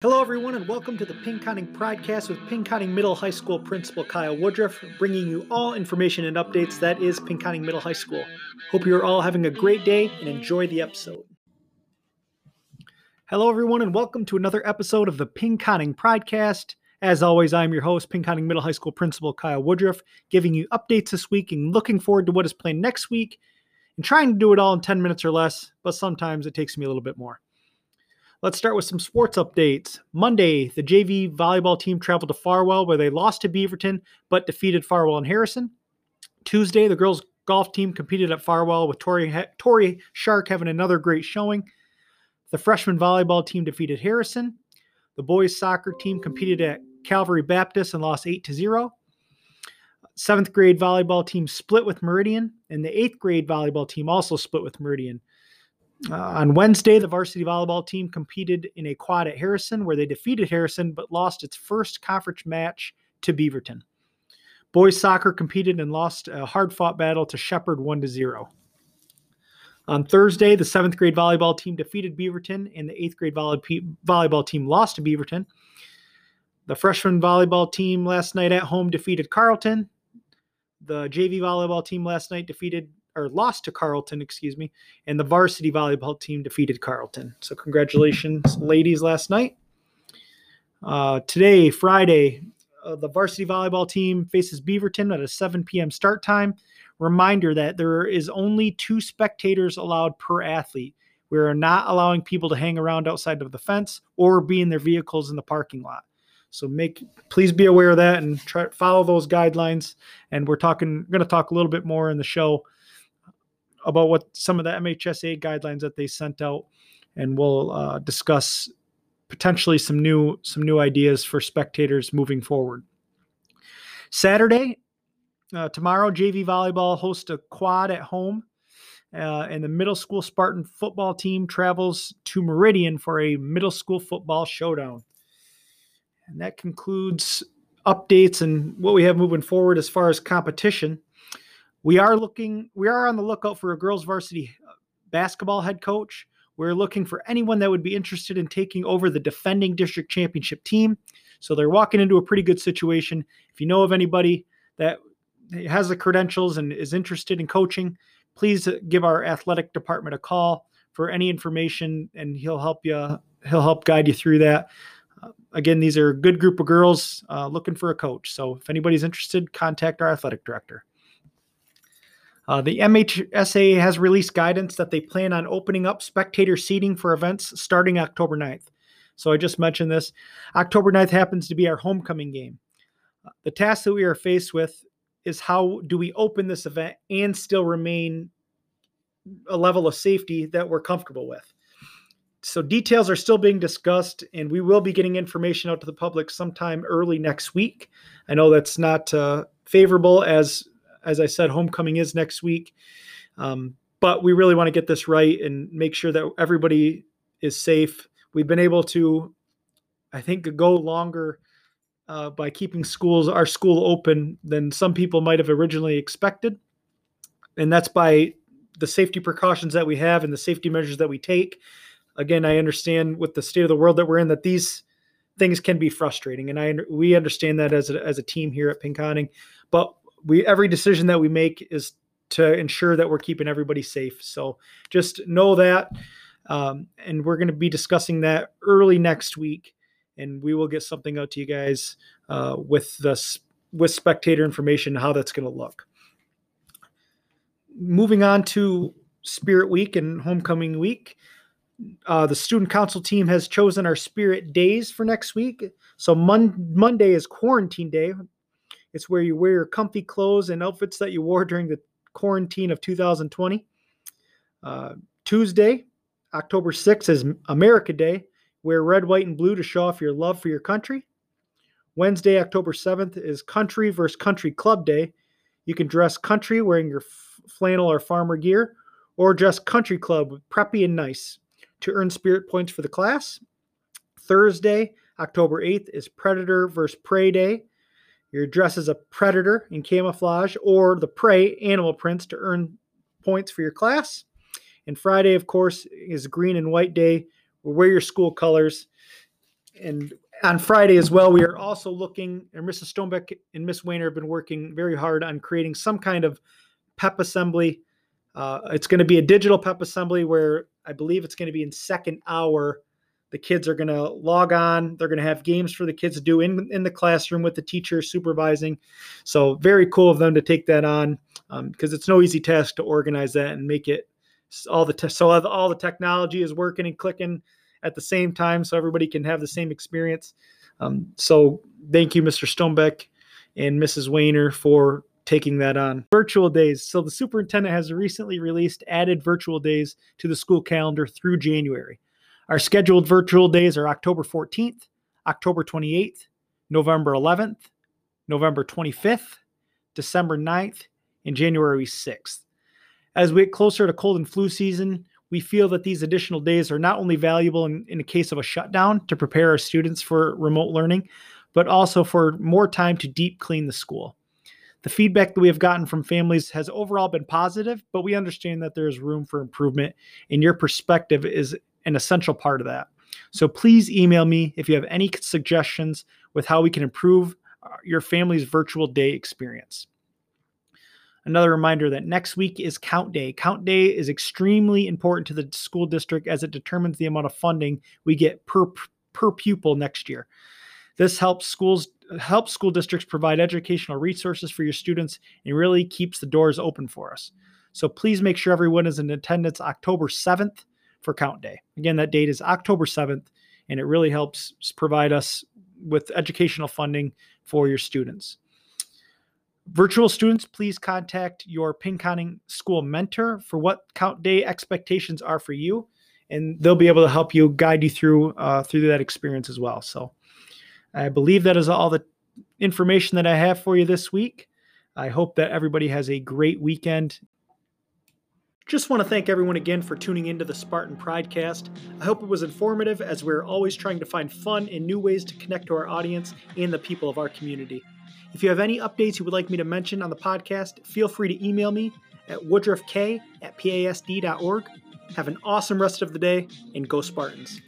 Hello, everyone, and welcome to the Pinconning Pridecast with Pinconning Middle High School Principal Kyle Woodruff, bringing you all information and updates that is Pinconning Middle High School. Hope you're all having a great day and enjoy the episode. Hello, everyone, and welcome to another episode of the Pinconning Pridecast. As always, I'm your host, Pinconning Middle High School Principal Kyle Woodruff, giving you updates this week and looking forward to what is planned next week and trying to do it all in 10 minutes or less, but sometimes it takes me a little bit more. Let's start with some sports updates. Monday, the JV volleyball team traveled to Farwell where they lost to Beaverton but defeated Farwell and Harrison. Tuesday, the girls golf team competed at Farwell with Tori, Tori Shark having another great showing. The freshman volleyball team defeated Harrison. The boys soccer team competed at Calvary Baptist and lost 8 to 0. Seventh grade volleyball team split with Meridian, and the eighth grade volleyball team also split with Meridian. Uh, on Wednesday, the varsity volleyball team competed in a quad at Harrison where they defeated Harrison but lost its first conference match to Beaverton. Boys soccer competed and lost a hard fought battle to Shepherd 1 to 0. On Thursday, the seventh grade volleyball team defeated Beaverton, and the eighth grade volley- volleyball team lost to Beaverton. The freshman volleyball team last night at home defeated Carrollton. The JV volleyball team last night defeated or lost to Carrollton, excuse me, and the varsity volleyball team defeated Carrollton. So congratulations, ladies, last night. Uh, today, Friday, uh, the varsity volleyball team faces Beaverton at a 7 p.m. start time. Reminder that there is only two spectators allowed per athlete. We are not allowing people to hang around outside of the fence or be in their vehicles in the parking lot. So make please be aware of that and try follow those guidelines. And we're talking going to talk a little bit more in the show about what some of the MHSA guidelines that they sent out, and we'll uh, discuss potentially some new some new ideas for spectators moving forward. Saturday, uh, tomorrow, JV volleyball hosts a quad at home, uh, and the middle school Spartan football team travels to Meridian for a middle school football showdown. And that concludes updates and what we have moving forward as far as competition we are looking we are on the lookout for a girls varsity uh, basketball head coach. We're looking for anyone that would be interested in taking over the defending district championship team. So they're walking into a pretty good situation. If you know of anybody that has the credentials and is interested in coaching please uh, give our athletic department a call for any information and he'll help you he'll help guide you through that. Uh, again these are a good group of girls uh, looking for a coach. So if anybody's interested contact our athletic director uh, the MHSA has released guidance that they plan on opening up spectator seating for events starting October 9th. So I just mentioned this. October 9th happens to be our homecoming game. Uh, the task that we are faced with is how do we open this event and still remain a level of safety that we're comfortable with. So details are still being discussed, and we will be getting information out to the public sometime early next week. I know that's not uh, favorable as as I said, homecoming is next week. Um, but we really want to get this right and make sure that everybody is safe. We've been able to, I think, go longer uh, by keeping schools, our school open than some people might have originally expected. And that's by the safety precautions that we have and the safety measures that we take. Again, I understand with the state of the world that we're in that these things can be frustrating, and I we understand that as a, as a team here at Pinconning. But we every decision that we make is to ensure that we're keeping everybody safe. So just know that. Um, and we're going to be discussing that early next week, and we will get something out to you guys uh, with this with spectator information how that's going to look. Moving on to Spirit Week and Homecoming Week. Uh, the student council team has chosen our spirit days for next week. So Mon- Monday is quarantine day. It's where you wear your comfy clothes and outfits that you wore during the quarantine of 2020. Uh, Tuesday, October 6th, is America Day. Wear red, white, and blue to show off your love for your country. Wednesday, October 7th, is Country versus Country Club Day. You can dress country wearing your flannel or farmer gear, or dress country club preppy and nice to earn spirit points for the class. Thursday, October 8th, is Predator versus Prey Day. You're dressed as a predator in camouflage or the prey animal prints to earn points for your class. And Friday, of course, is green and white day. we Wear your school colors. and on Friday as well, we are also looking, and Mrs. Stonebeck and Miss Wayner have been working very hard on creating some kind of pep assembly. Uh, it's going to be a digital pep assembly where I believe it's going to be in second hour. The kids are going to log on. They're going to have games for the kids to do in, in the classroom with the teacher supervising. So very cool of them to take that on because um, it's no easy task to organize that and make it all the te- so all the technology is working and clicking at the same time so everybody can have the same experience. Um, so thank you, Mr. Stonebeck and Mrs. Wayner, for taking that on. Virtual days. So the superintendent has recently released added virtual days to the school calendar through January. Our scheduled virtual days are October 14th, October 28th, November 11th, November 25th, December 9th, and January 6th. As we get closer to cold and flu season, we feel that these additional days are not only valuable in, in the case of a shutdown to prepare our students for remote learning, but also for more time to deep clean the school. The feedback that we have gotten from families has overall been positive, but we understand that there is room for improvement, and your perspective is an essential part of that. So please email me if you have any suggestions with how we can improve uh, your family's virtual day experience. Another reminder that next week is count day. Count day is extremely important to the school district as it determines the amount of funding we get per per pupil next year. This helps schools helps school districts provide educational resources for your students and really keeps the doors open for us. So please make sure everyone is in attendance October 7th for count day. Again, that date is October 7th and it really helps provide us with educational funding for your students. Virtual students, please contact your Pinconning school mentor for what count day expectations are for you, and they'll be able to help you guide you through uh, through that experience as well. So, I believe that is all the information that I have for you this week. I hope that everybody has a great weekend. Just want to thank everyone again for tuning into the Spartan Pridecast. I hope it was informative as we're always trying to find fun and new ways to connect to our audience and the people of our community. If you have any updates you would like me to mention on the podcast, feel free to email me at woodruffk at pasd.org. Have an awesome rest of the day and go Spartans.